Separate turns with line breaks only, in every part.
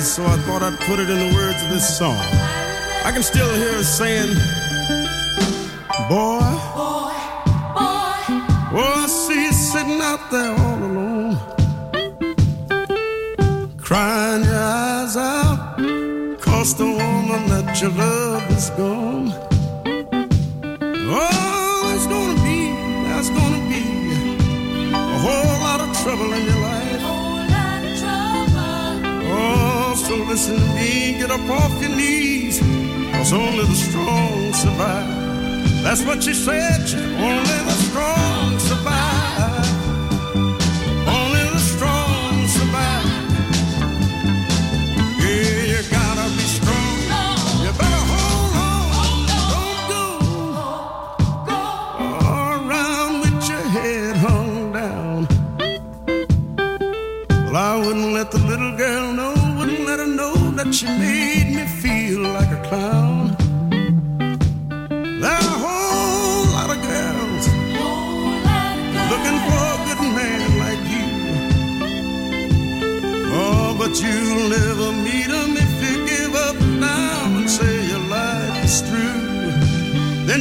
so I thought I'd put it in the words of this song. I can still hear her saying, Boy, boy, boy, oh, I see you sitting out there all alone, crying your eyes out, cause the woman that you love is gone. Oh, it's gonna be, that's gonna be a whole lot of trouble in your So listen to me, get up off your knees, cause only the strong survive. That's what she said, she only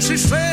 she's fair.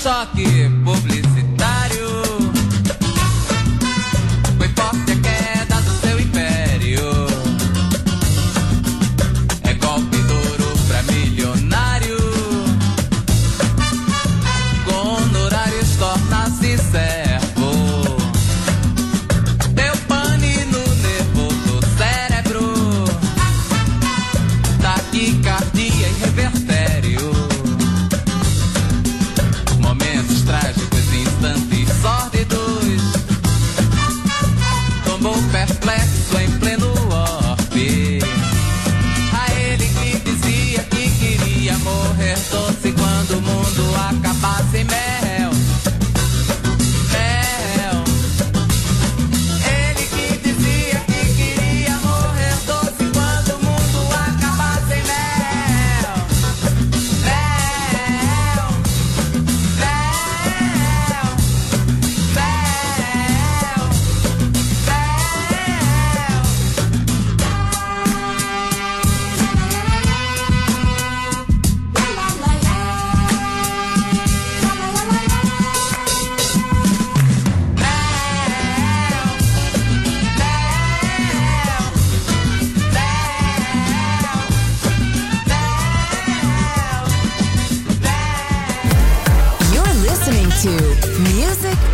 saque.